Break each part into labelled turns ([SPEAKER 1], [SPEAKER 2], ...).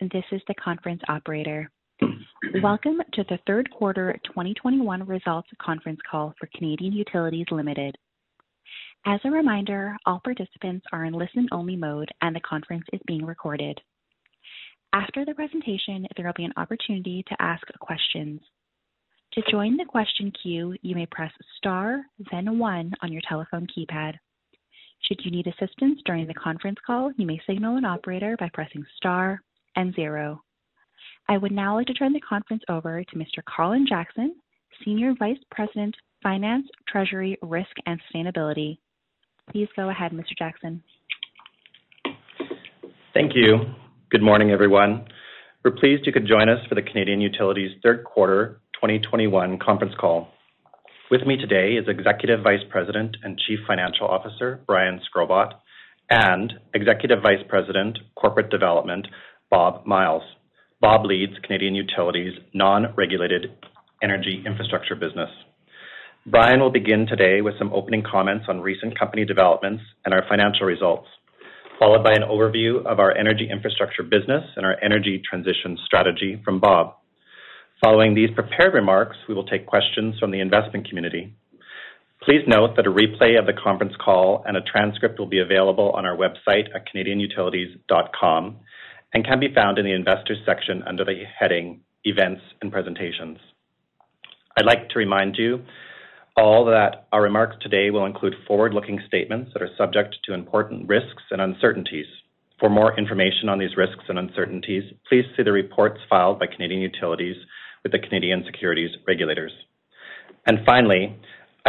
[SPEAKER 1] This is the conference operator. Welcome to the third quarter 2021 results conference call for Canadian Utilities Limited. As a reminder, all participants are in listen-only mode, and the conference is being recorded. After the presentation, there will be an opportunity to ask questions. To join the question queue, you may press star, then one on your telephone keypad. Should you need assistance during the conference call, you may signal an operator by pressing star and zero. I would now like to turn the conference over to Mr. Colin Jackson, Senior Vice President, Finance, Treasury, Risk, and Sustainability. Please go ahead, Mr. Jackson.
[SPEAKER 2] Thank you. Good morning, everyone. We're pleased you could join us for the Canadian Utilities third quarter 2021 conference call. With me today is Executive Vice President and Chief Financial Officer, Brian Shkrobot, and Executive Vice President, Corporate Development, Bob Myles. Bob leads Canadian Utilities' non-regulated energy infrastructure business. Brian will begin today with some opening comments on recent company developments and our financial results, followed by an overview of our energy infrastructure business and our energy transition strategy from Bob. Following these prepared remarks, we will take questions from the investment community. Please note that a replay of the conference call and a transcript will be available on our website at canadianutilities.com and can be found in the Investors section under the heading Events and Presentations. I'd like to remind you all that our remarks today will include forward-looking statements that are subject to important risks and uncertainties. For more information on these risks and uncertainties, please see the reports filed by Canadian Utilities with the Canadian Securities Regulators. And Finally,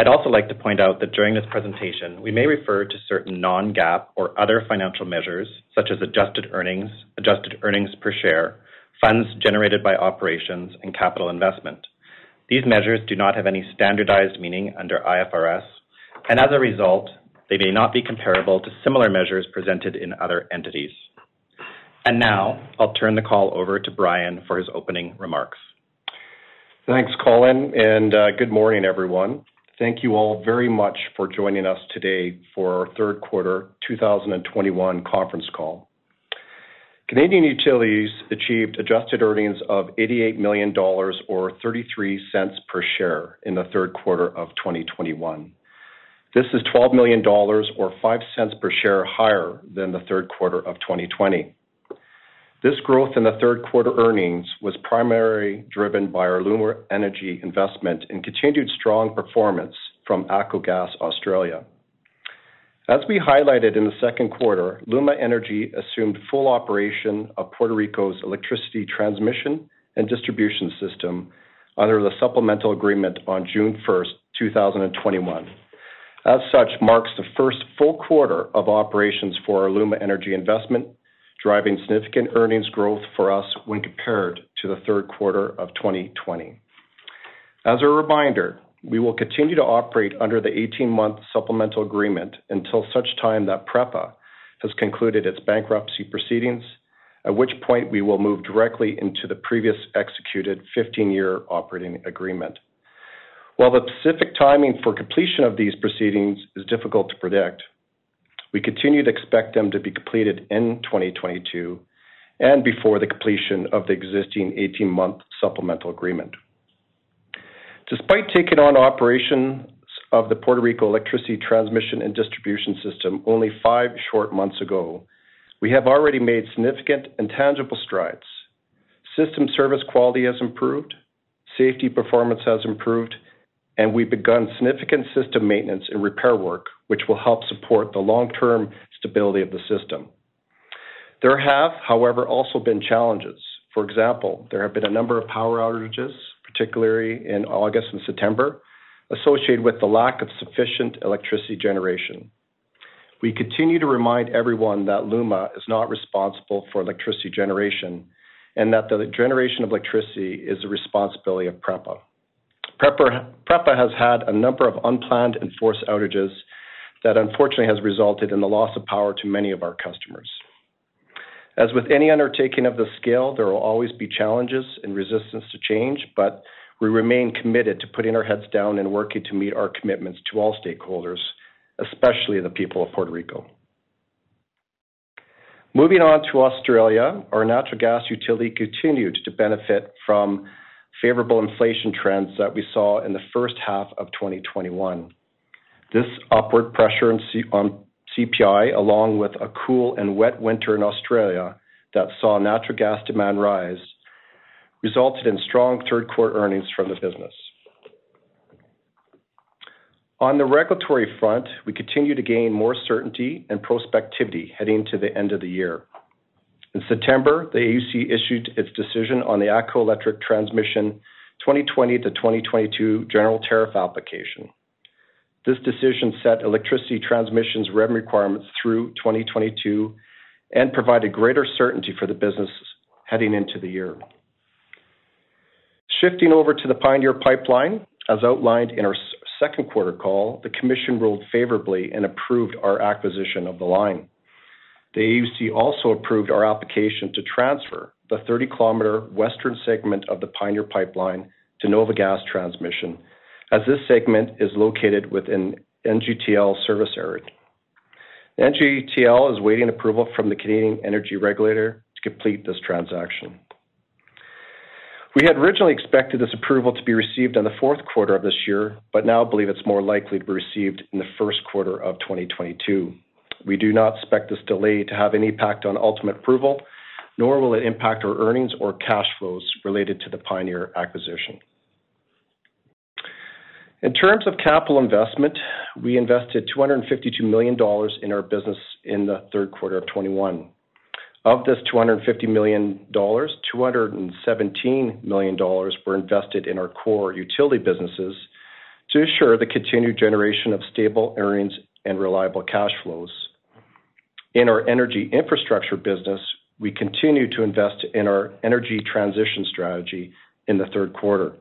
[SPEAKER 2] I'd also like to point out that during this presentation, we may refer to certain non-GAAP or other financial measures, such as adjusted earnings, adjusted earnings per share, funds generated by operations, and capital investment. These measures do not have any standardized meaning under IFRS, and as a result, they may not be comparable to similar measures presented in other entities. And Now I'll turn the call over to Brian for his opening remarks.
[SPEAKER 3] Thanks, Colin, and uh, good morning, everyone. Thank you all very much for joining us today for our third quarter 2021 conference call. Canadian Utilities achieved adjusted earnings of 88 million dollars or 0.33 per share in the third quarter of 2021. This is 12 million dollars or 0.05 per share higher than the third quarter of 2020. This growth in the third quarter earnings was primarily driven by our LUMA Energy investment and continued strong performance from ATCO Gas Australia. As we highlighted in the second quarter, LUMA Energy assumed full operation of Puerto Rico's electricity transmission and distribution system under the supplemental agreement on June 1, 2021. As such, marks the first full quarter of operations for our LUMA Energy investment, driving significant earnings growth for us when compared to the third quarter of 2020. As a reminder, we will continue to operate under the 18-month supplemental agreement until such time that PREPA has concluded its bankruptcy proceedings, at which point we will move directly into the previous executed 15-year operating agreement. While the specific timing for completion of these proceedings is difficult to predict, we continue to expect them to be completed in 2022 and before the completion of the existing 18-month supplemental agreement. Despite taking on operations of the Puerto Rico electricity transmission and distribution system only five short months ago, we have already made significant and tangible strides. System service quality has improved, safety performance has improved, and we've begun significant system maintenance and repair work, which will help support the long-term stability of the system. There have, however, also been challenges. For example, there have been a number of power outages, particularly in August and September, associated with the lack of sufficient electricity generation. We continue to remind everyone that LUMA is not responsible for electricity generation and that the generation of electricity is the responsibility of PREPA. PREPA has had a number of unplanned enforced outages that unfortunately has resulted in the loss of power to many of our customers. As with any undertaking of this scale, there will always be challenges and resistance to change, but we remain committed to putting our heads down and working to meet our commitments to all stakeholders, especially the people of Puerto Rico. Moving on to Australia, our natural gas utility continued to benefit from favorable inflation trends that we saw in the first half of 2021. This upward pressure on CPI, along with a cool and wet winter in Australia that saw natural gas demand rise, resulted in strong third quarter earnings from the business. On the regulatory front, we continue to gain more certainty and prospectivity heading to the end of the year. In September, the AUC issued its decision on the ATCO Electric Transmission 2020 to 2022 general tariff application. This decision set electricity transmission's revenue requirements through 2022 and provided greater certainty for the business heading into the year. Shifting over to the Pioneer Pipeline, as outlined in our second quarter call, the commission ruled favorably and approved our acquisition of the line. The AUC also approved our application to transfer the 30-kilometer western segment of the Pioneer Pipeline to NOVA Gas Transmission, as this segment is located within NGTL service area. NGTL is waiting approval from the Canadian Energy Regulator to complete this transaction. We had originally expected this approval to be received in the fourth quarter of this year, but now believe it's more likely to be received in the first quarter of 2022. We do not expect this delay to have any impact on ultimate approval, nor will it impact our earnings or cash flows related to the Pioneer acquisition. In terms of capital investment, we invested 252 million dollars in our business in the third quarter of 2021. Of this 250 million dollars, 217 million dollars were invested in our core utility businesses to ensure the continued generation of stable earnings and reliable cash flows. In our energy infrastructure business, we continue to invest in our energy transition strategy in the third quarter.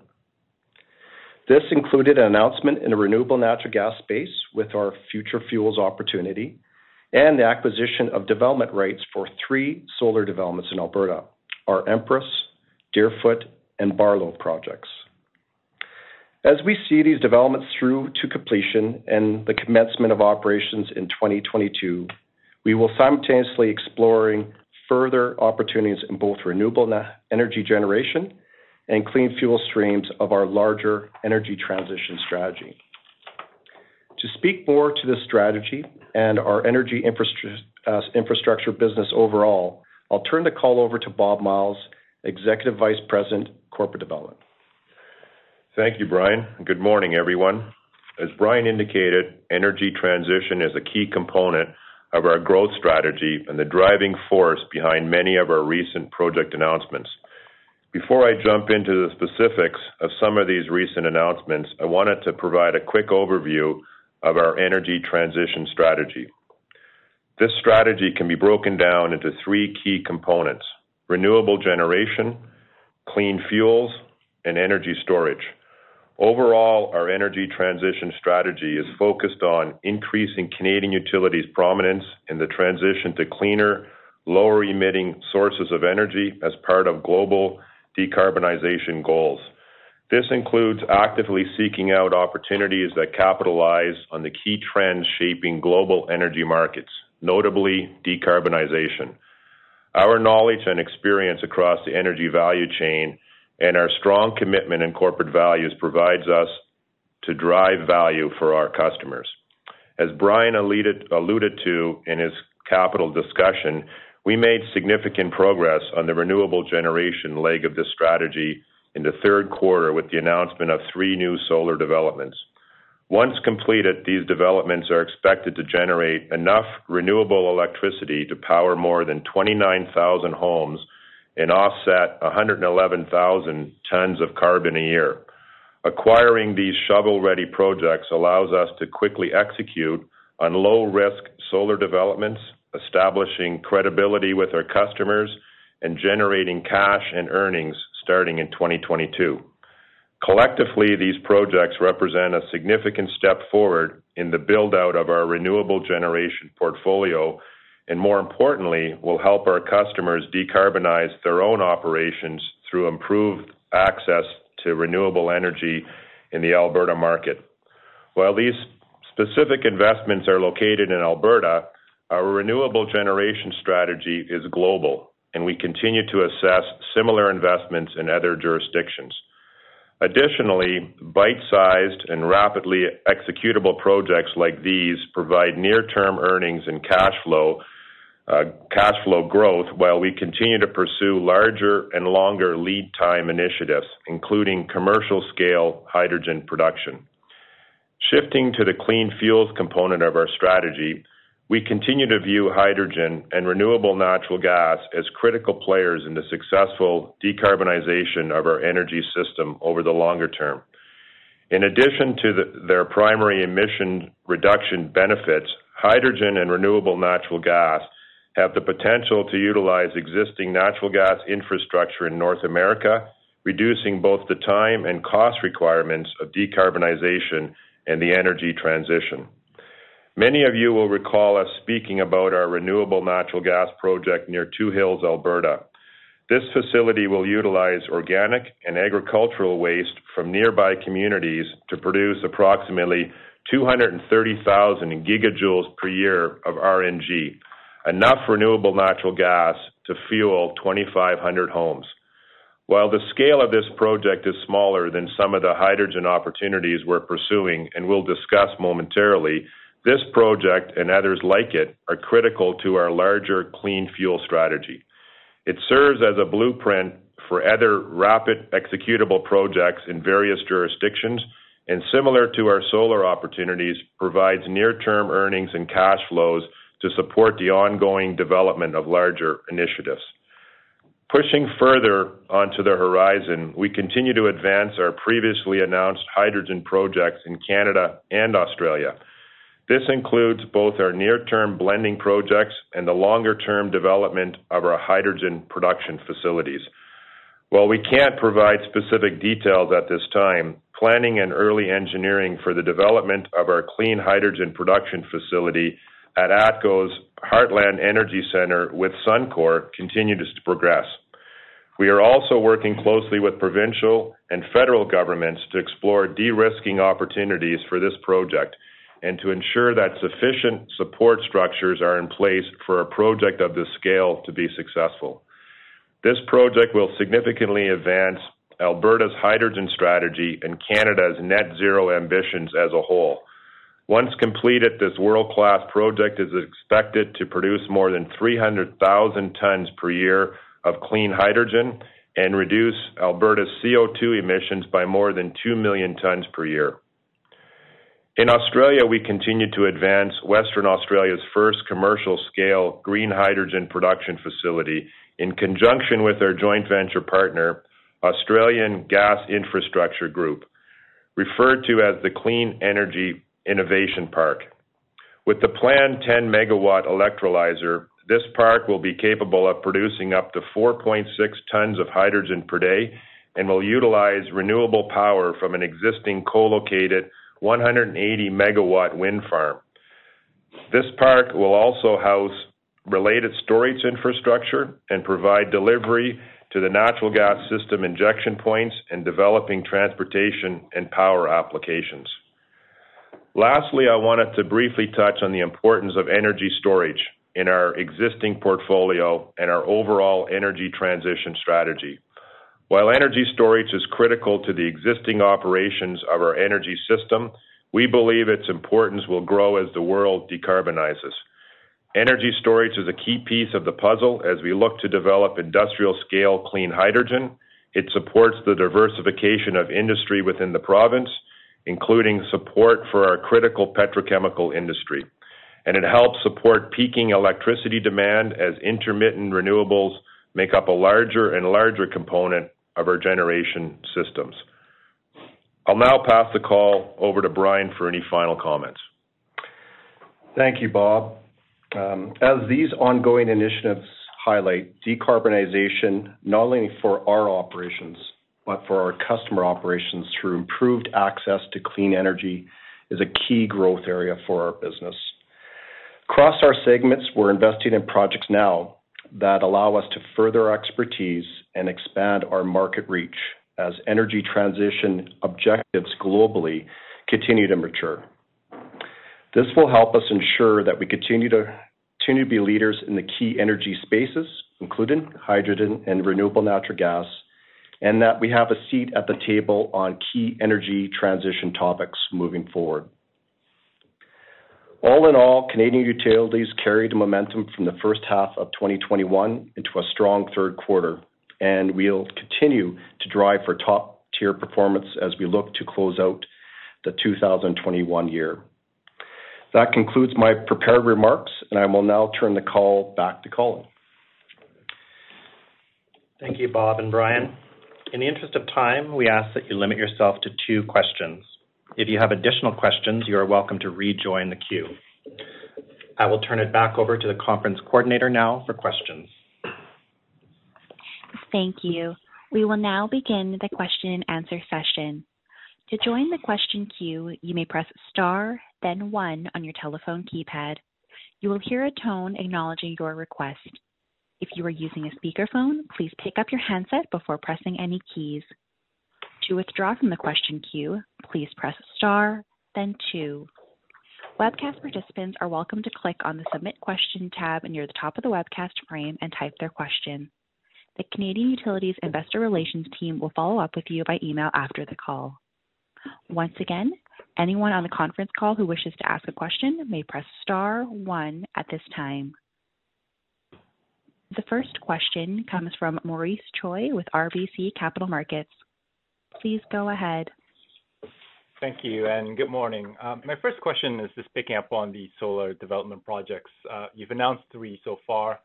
[SPEAKER 3] This included an announcement in the renewable natural gas space with our future fuels opportunity and the acquisition of development rights for three solar developments in Alberta, our Empress, Deerfoot, and Barlow projects. As we see these developments through to completion and the commencement of operations in 2022, we will simultaneously exploring further opportunities in both renewable energy generation and clean fuel streams of our larger energy transition strategy. To speak more to this strategy and our energy uh, infrastructure business overall, I'll turn the call over to Bob Myles, Executive Vice President, Corporate Development.
[SPEAKER 4] Thank you, Brian. Good morning, everyone. As Brian indicated, energy transition is a key component of our growth strategy and the driving force behind many of our recent project announcements. Before I jump into the specifics of some of these recent announcements, I wanted to provide a quick overview of our energy transition strategy. This strategy can be broken down into three key components: renewable generation, clean fuels, and energy storage. Overall, our energy transition strategy is focused on increasing Canadian Utilities' prominence in the transition to cleaner, lower-emitting sources of energy as part of global decarbonization goals. This includes actively seeking out opportunities that capitalize on the key trends shaping global energy markets, notably decarbonization. Our knowledge and experience across the energy value chain and our strong commitment in corporate values provides us to drive value for our customers. As Brian alluded to in his capital discussion, we made significant progress on the renewable generation leg of this strategy in the third quarter with the announcement of three new solar developments. Once completed, these developments are expected to generate enough renewable electricity to power more than 29,000 homes and offset 111,000 tons of carbon a year. Acquiring these shovel-ready projects allows us to quickly execute on low-risk solar developments, establishing credibility with our customers and generating cash and earnings starting in 2022. Collectively, these projects represent a significant step forward in the build-out of our renewable generation portfolio, and more importantly, will help our customers decarbonize their own operations through improved access to renewable energy in the Alberta market. While these specific investments are located in Alberta, our renewable generation strategy is global, and we continue to assess similar investments in other jurisdictions. Additionally, bite-sized and rapidly executable projects like these provide near-term earnings and cash flow Uh, growth while we continue to pursue larger and longer lead time initiatives, including commercial-scale hydrogen production. Shifting to the clean fuels component of our strategy, we continue to view hydrogen and renewable natural gas as critical players in the successful decarbonization of our energy system over the longer term. In addition to their primary emission reduction benefits, hydrogen and renewable natural gas have the potential to utilize existing natural gas infrastructure in North America, reducing both the time and cost requirements of decarbonization and the energy transition. Many of you will recall us speaking about our renewable natural gas project near Two Hills, Alberta. This facility will utilize organic and agricultural waste from nearby communities to produce approximately 230,000 gigajoules per year of RNG, enough renewable natural gas to fuel 2,500 homes. While the scale of this project is smaller than some of the hydrogen opportunities we're pursuing and we'll discuss momentarily, this project and others like it are critical to our larger clean fuel strategy. It serves as a blueprint for other rapid executable projects in various jurisdictions, and similar to our solar opportunities, provides near-term earnings and cash flows to support the ongoing development of larger initiatives. Pushing further onto the horizon, we continue to advance our previously announced hydrogen projects in Canada and Australia. This includes both our near-term blending projects and the longer-term development of our hydrogen production facilities. While we can't provide specific details at this time, planning and early engineering for the development of our clean hydrogen production facility at ATCO's Heartland Energy Centre with Suncor continues to progress. We are also working closely with provincial and federal governments to explore de-risking opportunities for this project and to ensure that sufficient support structures are in place for a project of this scale to be successful. This project will significantly advance Alberta's hydrogen strategy and Canada's net zero ambitions as a whole. Once completed, this world-class project is expected to produce more than 300,000 tons per year of clean hydrogen and reduce Alberta's CO2 emissions by more than 2 million tons per year. In Australia, we continue to advance Western Australia's first commercial-scale green hydrogen production facility in conjunction with our joint venture partner, Australian Gas Infrastructure Group, referred to as the Clean Energy Innovation Park. With the planned 10-megawatt electrolyzer, this park will be capable of producing up to 4.6 tons of hydrogen per day and will utilize renewable power from an existing co-located 180-megawatt wind farm. This park will also house related storage infrastructure and provide delivery to the natural gas system injection points and developing transportation and power applications. Lastly, I wanted to briefly touch on the importance of energy storage in our existing portfolio and our overall energy transition strategy. While energy storage is critical to the existing operations of our energy system, we believe its importance will grow as the world decarbonizes. Energy storage is a key piece of the puzzle as we look to develop industrial-scale clean hydrogen. It supports the diversification of industry within the province, including support for our critical petrochemical industry, and it helps support peaking electricity demand as intermittent renewables make up a larger and larger component of our generation systems. I'll now pass the call over to Brian for any final comments.
[SPEAKER 3] Thank you, Bob. Um, as these ongoing initiatives highlight decarbonization, not only for our operations, but for our customer operations through improved access to clean energy, is a key growth area for our business. Across our segments, we're investing in projects now that allow us to further our expertise and expand our market reach as energy transition objectives globally continue to mature. This will help us ensure that we continue to continue to be leaders in the key energy spaces, including hydrogen and renewable natural gas, and that we have a seat at the table on key energy transition topics moving forward. All in all, Canadian Utilities carried momentum from the first half of 2021 into a strong third quarter, and we'll continue to drive for top-tier performance as we look to close out the 2021 year. That concludes my prepared remarks, and I will now turn the call back to Colin.
[SPEAKER 2] Thank you, Bob and Brian. In the interest of time, we ask that you limit yourself to two questions. If you have additional questions, you are welcome to rejoin the queue. I will turn it back over to the conference coordinator now for questions.
[SPEAKER 1] Thank you. We will now begin the question and answer session. To join the question queue, you may press star, then one on your telephone keypad. You will hear a tone acknowledging your request. If you are using a speakerphone, please pick up your handset before pressing any keys. To withdraw from the question queue, please press star, then two. Webcast participants are welcome to click on the Submit Question tab near the top of the webcast frame and type their question. The Canadian Utilities investor relations team will follow up with you by email after the call. Once again, anyone on the conference call who wishes to ask a question may press star one at this time. The first question comes from Maurice Choy with RBC Capital Markets. Please go ahead.
[SPEAKER 5] Thank you, and good morning. Um, my first question is just picking up on the solar development projects. Uh, you've announced three so far.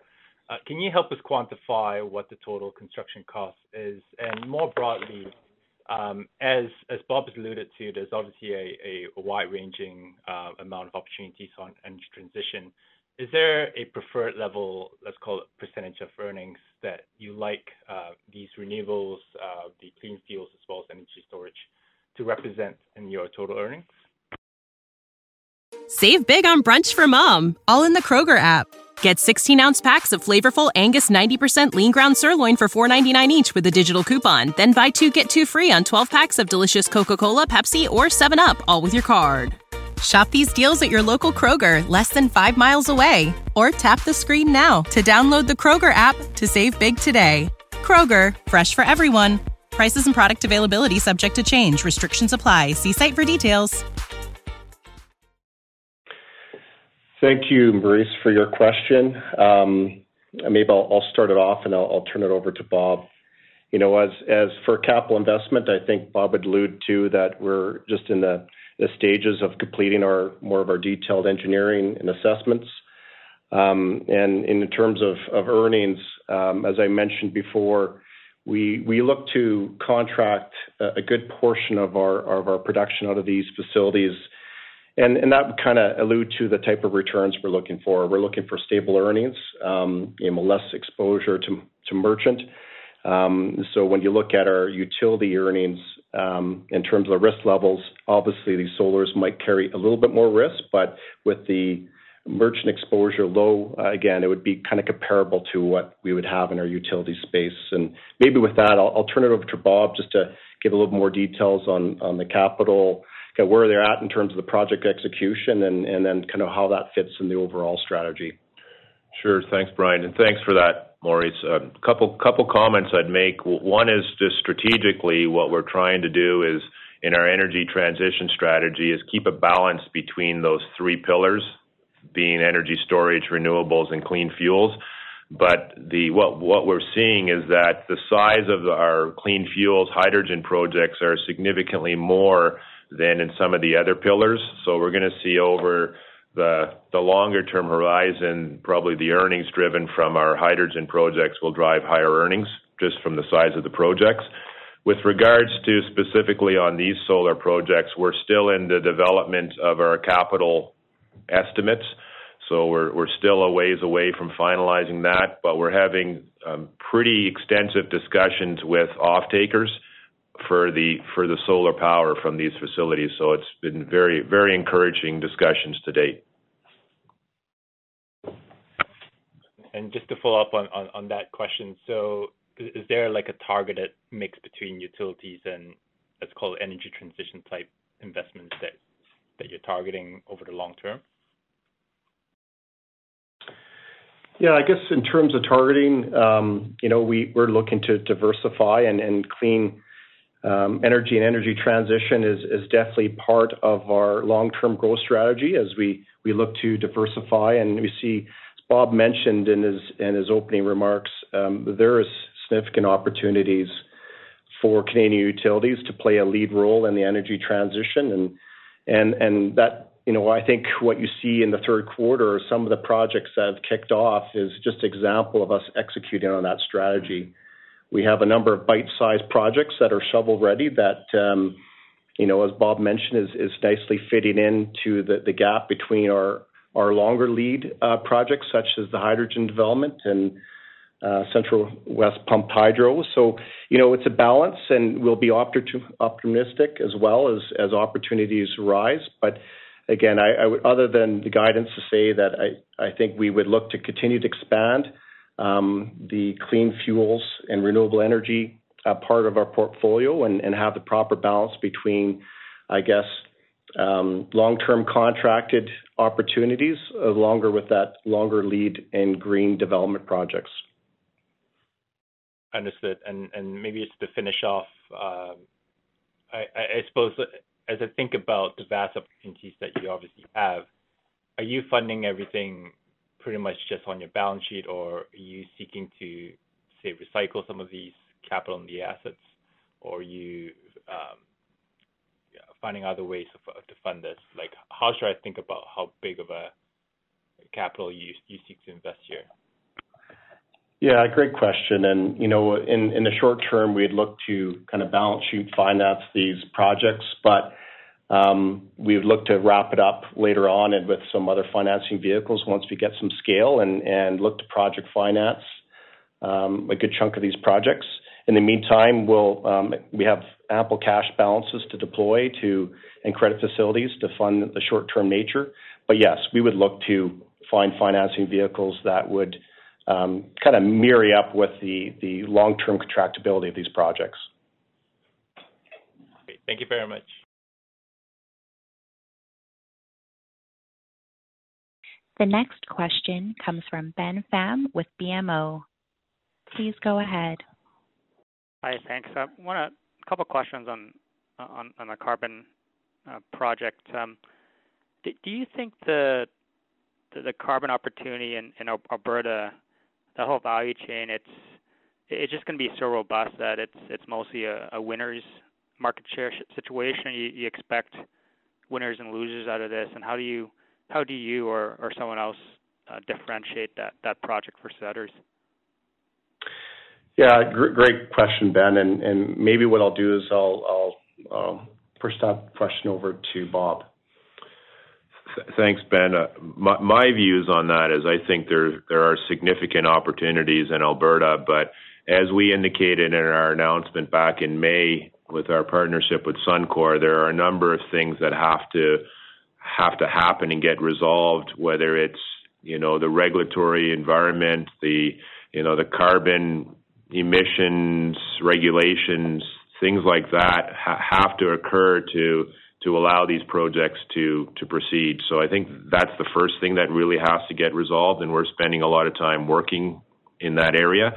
[SPEAKER 5] Uh, can you help us quantify what the total construction cost is? And more broadly, um, as Bob has alluded to, there's obviously a wide-ranging uh, amount of opportunities on energy transition. Is there a preferred level, let's call it percentage of earnings, that you like uh, these renewables, uh, the clean fuels as well as energy storage to represent in your total earnings?
[SPEAKER 6] Save big on brunch for mom, all in the Kroger app. Get 16-ounce packs of flavorful Angus 90% lean ground sirloin for $4.99 each with a digital coupon. Then buy two, get two free on 12 packs of delicious Coca-Cola, Pepsi, or 7-Up, all with your card. Shop these deals at your local Kroger, less than five miles away. Or tap the screen now to download the Kroger app to save big today. Kroger, fresh for everyone. Prices and product availability subject to change. Restrictions apply. See site for details.
[SPEAKER 3] Thank you, Maurice, for your question. Um, maybe I'll start it off, and I'll turn it over to Bob. You know, as for capital investment, I think Bob would allude to that we're just in the stages of completing our more of our detailed engineering and assessments. Um, and in terms of of earnings, um, as I mentioned before, we we look to contract a good portion of our of our production out of these facilities. And, and that would kinda allude to the type of returns we're looking for. We're looking for stable earnings, um, you know, less exposure to, to merchant. Um, so when you look at our utility earnings, um, in terms of risk levels, obviously these solars might carry a little bit more risk, but with the merchant exposure low, uh, again, it would be kind of comparable to what we would have in our utility space. And maybe with that, I'll turn it over to Bob just to give a little more details on on the capital, kind of where they're at in terms of the project execution and then kind of how that fits in the overall strategy.
[SPEAKER 4] Sure. Thanks, Brian, and thanks for that, Maurice. A couple comments I'd make. One is just strategically what we're trying to do is, in our energy transition strategy, is keep a balance between those three pillars, being energy storage, renewables, and clean fuels. But what we're seeing is that the size of our clean fuels hydrogen projects are significantly more than in some of the other pillars. So we're gonna see over the longer term horizon, probably the earnings driven from our hydrogen projects will drive higher earnings just from the size of the projects. With regards to specifically on these solar projects, we're still in the development of our capital estimates. So we're still a ways away from finalizing that, but we're having um, pretty extensive discussions with off-takers for the solar power from these facilities. So it's been very, very encouraging discussions to date.
[SPEAKER 5] And just to follow up on that question, so is there like a targeted mix between utilities and, let's call it, energy transition type investments that you're targeting over the long term?
[SPEAKER 3] Yeah, I guess in terms of targeting, um, you know, we're looking to diversify and clean energy and energy transition is is definitely part of our long-term growth strategy as we we look to diversify. And we see, as Bob mentioned in his in his opening remarks, um, there is significant opportunities for Canadian Utilities to play a lead role in the energy transition. And, and, and that, you know, I think what you see in the third quarter, some of the projects that have kicked off, is just example of us executing on that strategy. We have a number of bite-sized projects that are shovel-ready that, um, you know, as Bob mentioned, is is nicely fitting into the gap between our longer lead uh, projects, such as the hydrogen development and uh, Central West Pumped Hydro. So, you know, it's a balance, and we'll be optimistic as well as opportunities arise. But again, I would, other than the guidance, to say that I think we would look to continue to expand Um, the clean fuels and renewable energy uh, part of our portfolio and have the proper balance between, I guess, um, long-term contracted opportunities longer with that longer lead in green development projects.
[SPEAKER 5] Understood. And maybe just to finish off, um, I suppose as I think about the vast opportunities that you obviously have, are you funding everything pretty much just on your balance sheet, or are you seeking to, say, recycle some of these capital in the assets? Or are you um, finding other ways to fund this? Like, how should I think about how big of a capital you seek to invest here?
[SPEAKER 3] Yeah, great question. And, you know, in the short term, we'd look to kind of balance sheet finance these projects, but Um, we would look to wrap it up later on and with some other financing vehicles once we get some scale and look to project finance um, a good chunk of these projects. In the meantime, um, we have ample cash balances to deploy to and credit facilities to fund the short-term nature. But yes, we would look to find financing vehicles that would kind of marry up with the long-term contractability of these projects.
[SPEAKER 5] Great. Thank you very much.
[SPEAKER 1] The next question comes from Ben Pham with BMO. Please go ahead.
[SPEAKER 7] Hi, thanks. I want A couple questions on the carbon uh, project. Um, do you think the carbon opportunity in Alberta, the whole value chain, it's just gonna be so robust that it's mostly a winner's market share situation? You expect winners and losers out of this, and how do you or or someone else uh, differentiate that that project versus others?
[SPEAKER 3] Yeah, great question, Ben, and and maybe what I'll do is I'll I'll um, push that question over to Bob.
[SPEAKER 4] Thanks, Ben. Uh, my views on that is I think there are significant opportunities in Alberta, but as we indicated in our announcement back in May with our partnership with Suncor, there are a number of things that have to happen and get resolved, whether it's, you know, the regulatory environment, the, you know, the carbon emissions, regulations, things like that have to occur to to allow these projects to to proceed. So I think that's the first thing that really has to get resolved, and we're spending a lot of time working in that area.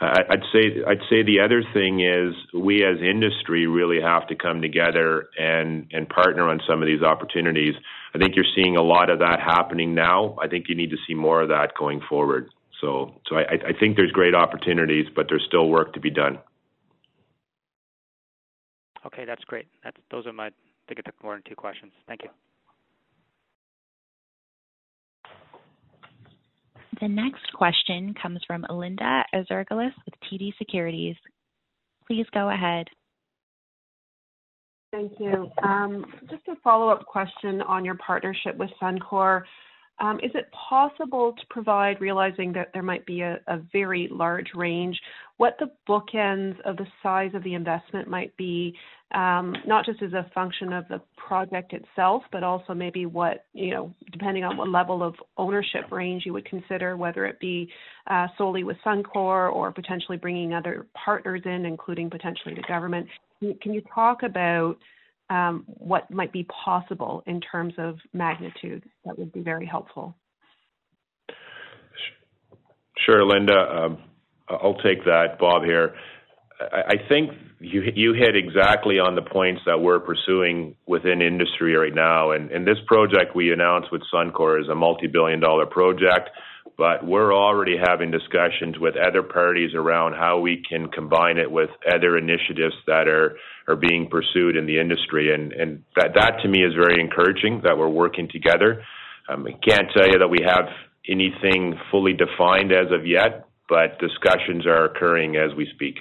[SPEAKER 4] I'd say I'd say the other thing is, we, as industry, really have to come together and and partner on some of these opportunities. I think you're seeing a lot of that happening now. I think you need to see more of that going forward. So, so I think there's great opportunities, but there's still work to be done.
[SPEAKER 7] Okay, that's great. Those are my... I think I took more than two questions. Thank you.
[SPEAKER 1] The next question comes from Linda Ezergailis with TD Securities. Please go ahead.
[SPEAKER 8] Thank you. Um, just a follow-up question on your partnership with Suncor. Um, is it possible to provide, realizing that there might be a, a, very large range, what the bookends of the size of the investment might be, um, not just as a function of the project itself, but also maybe what, you know, depending on what level of ownership range you would consider, whether it be uh, solely with Suncor or potentially bringing other partners in, including potentially the government. Can you talk about um, what might be possible in terms of magnitude? That would be very helpful.
[SPEAKER 4] Sure, Linda. Um, I'll take that. Bob here. I think you you hit exactly on the points that we're pursuing within industry right now. And and This project we announced with Suncor is a multi-billion dollar project, but we're already having discussions with other parties around how we can combine it with other initiatives that are are being pursued in the industry. And and that, That to me is very encouraging that we're working together. Um, I can't tell you that we have anything fully defined as of yet, but discussions are occurring as we speak.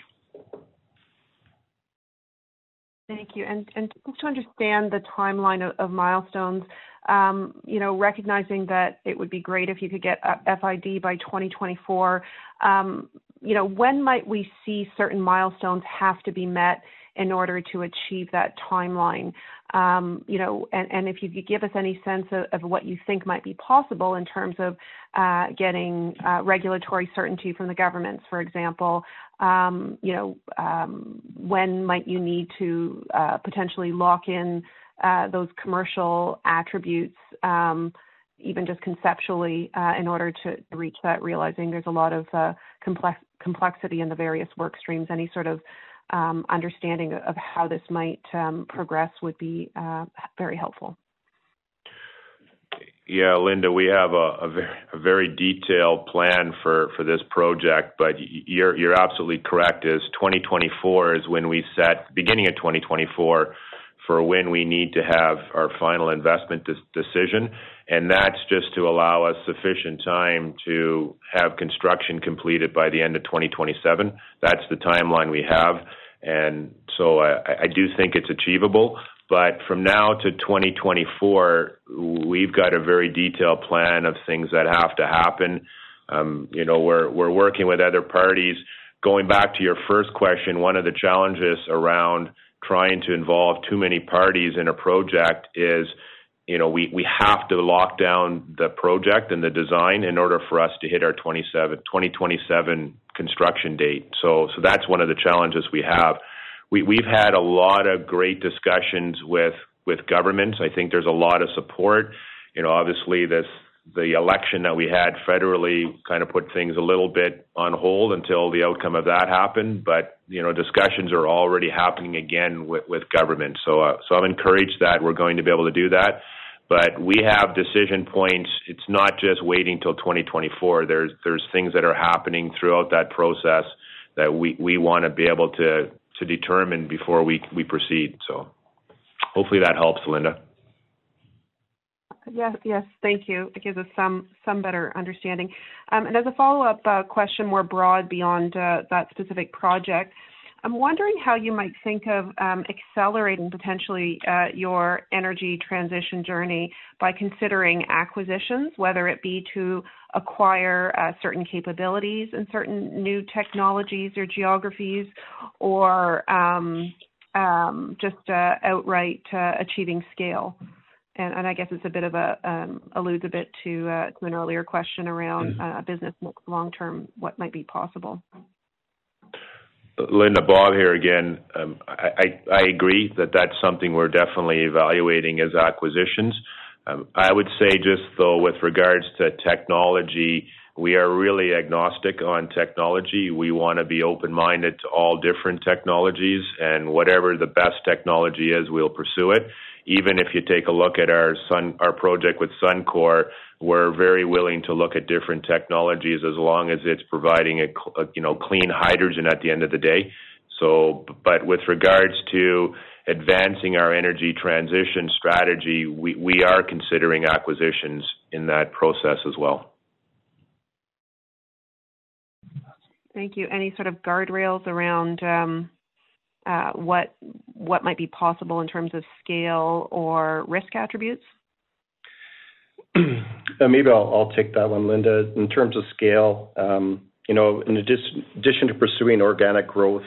[SPEAKER 8] Thank you. And just to understand the timeline of milestones, um, you know, recognizing that it would be great if you could get FID by 2024, um, you know, when might we see certain milestones have to be met in order to achieve that timeline? Um, you know, and if you could give us any sense of what you think might be possible in terms of uh, getting uh, regulatory certainty from the governments, for example. Um, you know, um, when might you need to uh, potentially lock in those commercial attributes, even just conceptually, in order to reach that, realizing there's a lot of complexity in the various work streams. Any sort of um, understanding of how this might um, progress would be uh, very helpful.
[SPEAKER 4] Yeah, Linda, we have a, a, very, a very detailed plan for, for this project, but you're, you're absolutely correct. Is 2024 is when we set, beginning of 2024, for when we need to have our final investment decision, and that's just to allow us sufficient time to have construction completed by the end of 2027. That's the timeline we have, and so I, do think it's achievable. But from now to 2024, we've got a very detailed plan of things that have to happen. Um, you know, we're working with other parties. Going back to your first question, one of the challenges around trying to involve too many parties in a project is, you know, we, have to lock down the project and the design in order for us to hit our 27, 2027 construction date. So, so that's one of the challenges we have. We, we've had a lot of great discussions with, with governments. I think there's a lot of support. You know, obviously this, the election that we had federally kind of put things a little bit on hold until the outcome of that happened. But you know, discussions are already happening again with, with government. So, uh, so I'm encouraged that we're going to be able to do that. But we have decision points. It's not just waiting till 2024. There's there's things that are happening throughout that process that we, we want to be able to to determine before we we proceed. So, hopefully that helps, Linda.
[SPEAKER 8] Yes, yes, thank you. It gives us some some better understanding. Um, and as a follow-up uh, question, more broad beyond uh, that specific project, I'm wondering how you might think of um, accelerating potentially uh, your energy transition journey by considering acquisitions, whether it be to acquire uh, certain capabilities and certain new technologies or geographies, or um, um, just uh, outright uh, achieving scale and I guess it's a bit of a um, alludes a bit to uh, to an earlier question around mm-hmm. uh, business long term, what might be possible.
[SPEAKER 4] Linda, Bob here again. Um, I, I, I agree that that's something we're definitely evaluating as acquisitions. Um, I would say just though, with regards to technology, we are really agnostic on technology. We want to be open-minded to all different technologies, and whatever the best technology is, we'll pursue it even if you take a look at our sun our project with Suncor, we're very willing to look at different technologies as long as it's providing a, you know clean hydrogen at the end of the day. So, but with regards to advancing our energy transition strategy, we, we are considering acquisitions in that process as well.
[SPEAKER 8] Thank you. Any sort of guardrails around um, uh, what what might be possible in terms of scale or risk attributes?
[SPEAKER 3] Maybe I'll take that one, Linda. In terms of scale, you know, in addition to pursuing organic growth,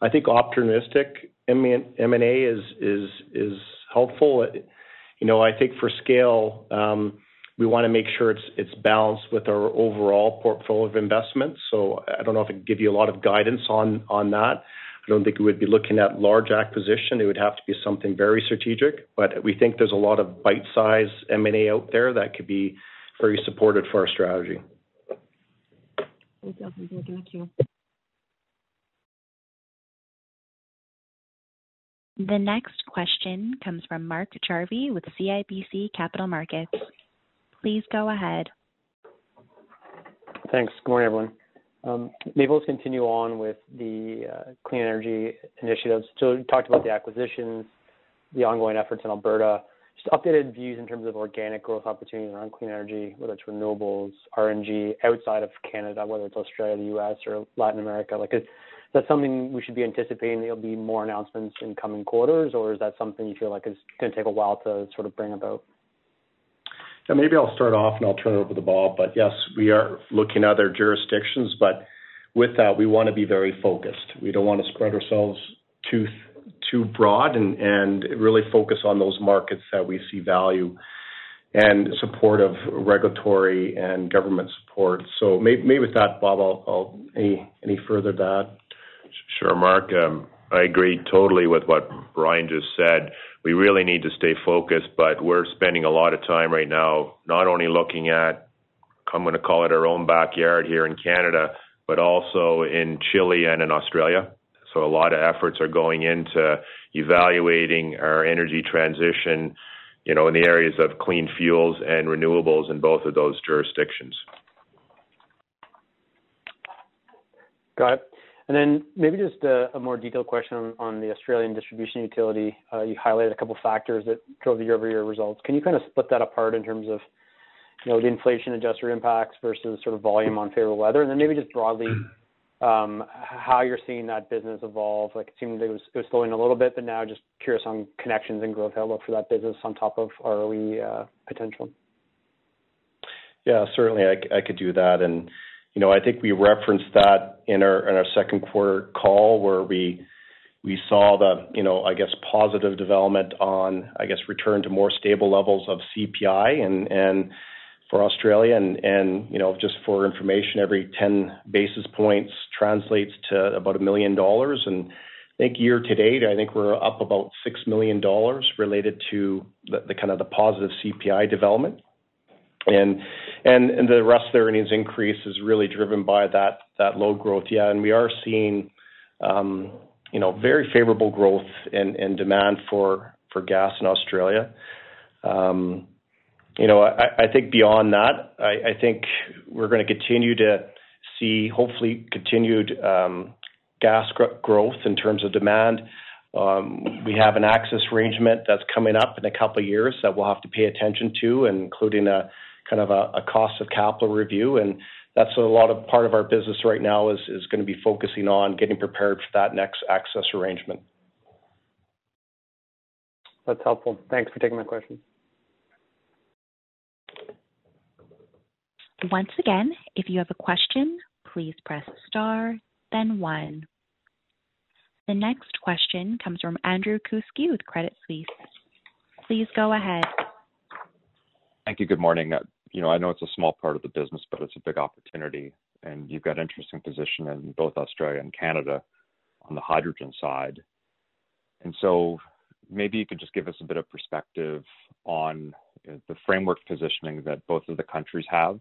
[SPEAKER 3] I think opportunistic M&A is is is helpful. You know, I think for scale, um, we wanna make sure it's it's balanced with our overall portfolio of investments. So I don't know if I can give you a lot of guidance on on that. I don't think we would be looking at large acquisition. It would have to be something very strategic. But we think there's a lot of bite-size M&A out there that could be very supportive for our strategy.
[SPEAKER 8] Thank you.
[SPEAKER 1] The next question comes from Mark Jarvi with CIBC Capital Markets. Please go ahead.
[SPEAKER 9] Thanks. Good morning, everyone. Maybe let's continue on with the uh, clean energy initiatives. You talked about the acquisitions, the ongoing efforts in Alberta. Just updated views in terms of organic growth opportunities around clean energy, whether it's renewables, RNG, outside of Canada, whether it's Australia, the U.S. or Latin America. Like, is that something we should be anticipating there'll be more announcements in coming quarters, or is that something you feel like is gonna take a while to sort of bring about?
[SPEAKER 3] Yeah, maybe I'll start off, and I'll turn it over to Bob. But yes, we are looking at other jurisdictions, but with that, we wanna be very focused. We don't wanna spread ourselves too too broad and really focus on those markets that we see value and support of regulatory and government support. So maybe with that, Bob, I'll any further to add?
[SPEAKER 4] Sure, Mark. Um, I agree totally with what Brian just said. We really need to stay focused, but we're spending a lot of time right now not only looking at, I'm gonna call it our own backyard here in Canada, but also in Chile and in Australia. So a lot of efforts are going into evaluating our energy transition, you know, in the areas of clean fuels and renewables in both of those jurisdictions.
[SPEAKER 9] Got it. And then maybe just a a more detailed question on the Australian distribution utility. Uh, You highlighted a couple factors that drove the year-over-year results. Can you kind of split that apart in terms of, you know, the inflation adjuster impacts versus sort of volume on favorable weather? And then maybe just broadly, um, how you're seeing that business evolve. Like, it seemed it was it was slowing a little bit, but now just curious on connections and growth outlook for that business on top of ROE uh, potential.
[SPEAKER 3] Yeah, certainly I I could do that. You know, I think we referenced that in our in our second quarter call where we we saw the, you know, I guess, positive development on, I guess, return to more stable levels of CPI and and for Australia. And, and, you know, just for information, every 10 basis points translates to about 1 million dollars. And I think year to date, I think we're up about 6 million dollars related to the kind of the positive CPI development. And the rest of the earnings increase is really driven by that load growth. Yeah, and we are seeing, um, you know, very favorable growth and demand for gas in Australia. Um, you know, I think beyond that, I think we're gonna continue to see hopefully continued um, gas growth in terms of demand. We have an access arrangement that's coming up in a couple of years that we'll have to pay attention to, including a kind of a cost of capital review. And that's a lot of part of our business right now is gonna be focusing on getting prepared for that next access arrangement.
[SPEAKER 9] That's helpful. Thanks for taking my question.
[SPEAKER 1] Once again, if you have a question, please press star then one. The next question comes from Andrew Kuske with Credit Suisse. Please go ahead.
[SPEAKER 10] Thank you. Good morning. You know, I know it's a small part of the business, but it's a big opportunity, and you've got interesting position in both Australia and Canada on the hydrogen side. And so maybe you could just give us a bit of perspective on the framework positioning that both of the countries have.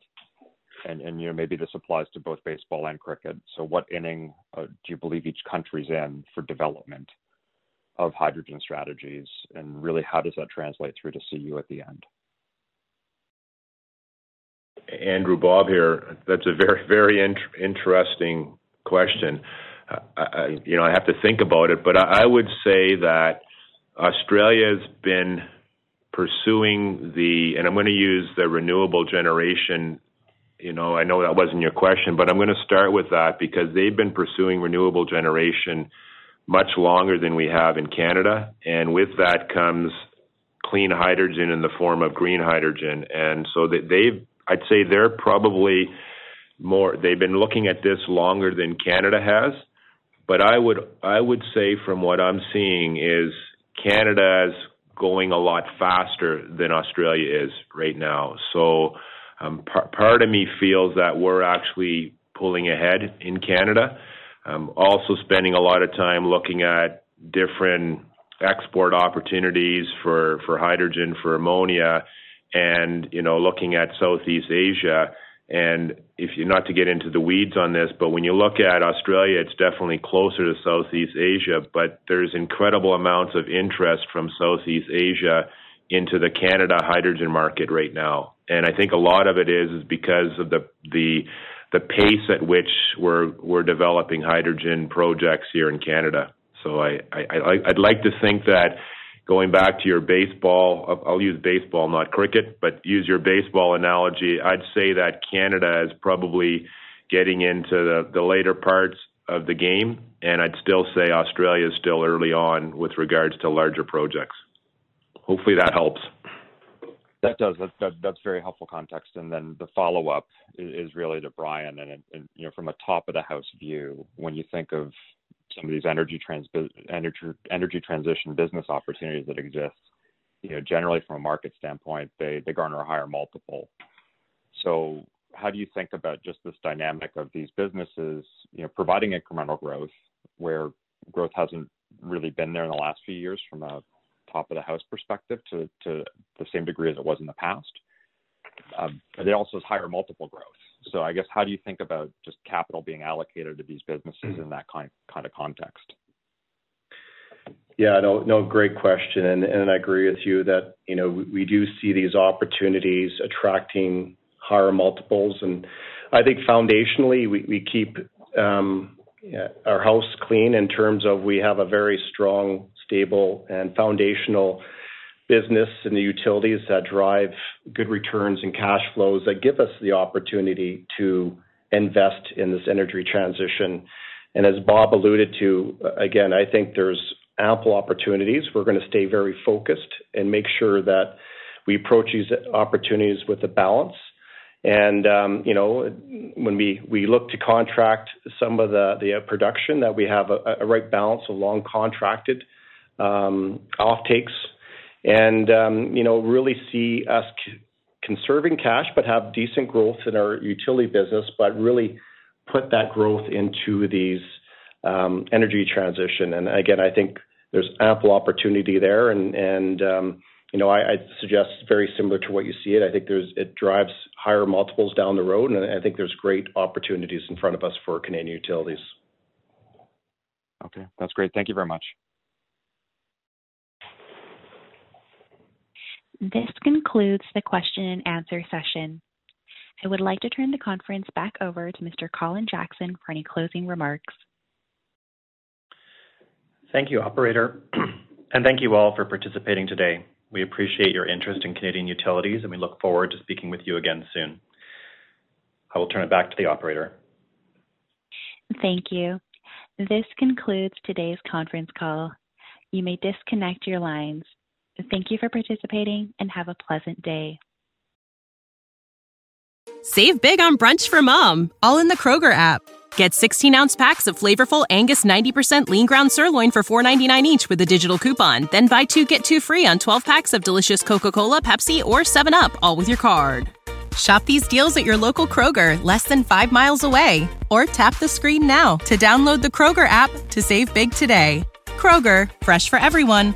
[SPEAKER 10] And, and you know, maybe this applies to both baseball and cricket. So what inning uh, do you believe each country's in for development of hydrogen strategies? And really, how does that translate through to CU at the end?
[SPEAKER 4] Andrew, Bob here. That's a very very interesting question. You know, I have to think about it, but I would say that Australia's been pursuing the and I'm going to use the renewable generation. You know, I know that wasn't your question, but I'm gonna start with that because they've been pursuing renewable generation much longer than we have in Canada. And with that comes clean hydrogen in the form of green hydrogen. And so they've, I'd say they're probably more, they've been looking at this longer than Canada has. But I would, I would say from what I'm seeing is Canada is going a lot faster than Australia is right now. So um, par- part of me feels that we're actually pulling ahead in Canada. Um, also spending a lot of time looking at different export opportunities for, for hydrogen, for ammonia, and you know looking at Southeast Asia. And if you're not to get into the weeds on this, but when you look at Australia, it's definitely closer to Southeast Asia, but there's incredible amounts of interest from Southeast Asia into the Canada hydrogen market right now. And I think a lot of it is is because of the the the pace at which we're we're developing hydrogen projects here in Canada. So I, I I'd like to think that going back to your baseball, I'll use baseball, not cricket, but use your baseball analogy. I'd say that Canada is probably getting into the, the later parts of the game, and I'd still say Australia is still early on with regards to larger projects. Hopefully that helps.
[SPEAKER 10] That does. That, that, that's very helpful context. And then the follow up is, is, really to Brian. And, and, you know, from a top of the house view, when you think of some of these energy trans energy energy transition business opportunities that exist, you know, generally from a market standpoint, they they garner a higher multiple. So how do you think about just this dynamic of these businesses, you know, providing incremental growth where growth hasn't really been there in the last few years from a top of the house perspective to, to the same degree as it was in the past. Um, but it also has higher multiple growth. So I guess how do you think about just capital being allocated to these businesses in that kind kind of context?
[SPEAKER 3] Yeah, no, no, great question, and and I agree with you that you know we, we do see these opportunities attracting higher multiples, and I think foundationally we we keep um, our house clean in terms of we have a very strong stable and foundational business and the utilities that drive good returns and cash flows that give us the opportunity to invest in this energy transition. And as Bob alluded to, again, I think there's ample opportunities. We're going to stay very focused and make sure that we approach these opportunities with a balance. And um, you know, when we, we look to contract some of the, the production, that we have a, a right balance of long contracted um, offtakes, and um, you know really see us conserving cash, but have decent growth in our utility business, but really put that growth into these um, energy transition. And again, I think there's ample opportunity there, and and um, you know I, I suggest very similar to what you see it. I think there's it drives higher multiples down the road, and I think there's great opportunities in front of us for Canadian utilities.
[SPEAKER 10] Okay, that's great. Thank you very much.
[SPEAKER 1] This concludes the question and answer session. I would like to turn the conference back over to Mr. Colin Jackson for any closing remarks.
[SPEAKER 2] Thank you, operator. and thank you all for participating today. We appreciate your interest in Canadian Utilities, and we look forward to speaking with you again soon. I will turn it back to the operator.
[SPEAKER 1] Thank you. This concludes today's conference call. You may disconnect your lines. Thank you for participating and have a pleasant day.
[SPEAKER 6] Save big on brunch for mom, all in the Kroger app. Get 16 ounce packs of flavorful Angus 90% lean ground sirloin for $4.99 each with a digital coupon. Then buy two get two free on 12 packs of delicious Coca Cola, Pepsi, or 7UP, all with your card. Shop these deals at your local Kroger, less than five miles away. Or tap the screen now to download the Kroger app to save big today. Kroger, fresh for everyone.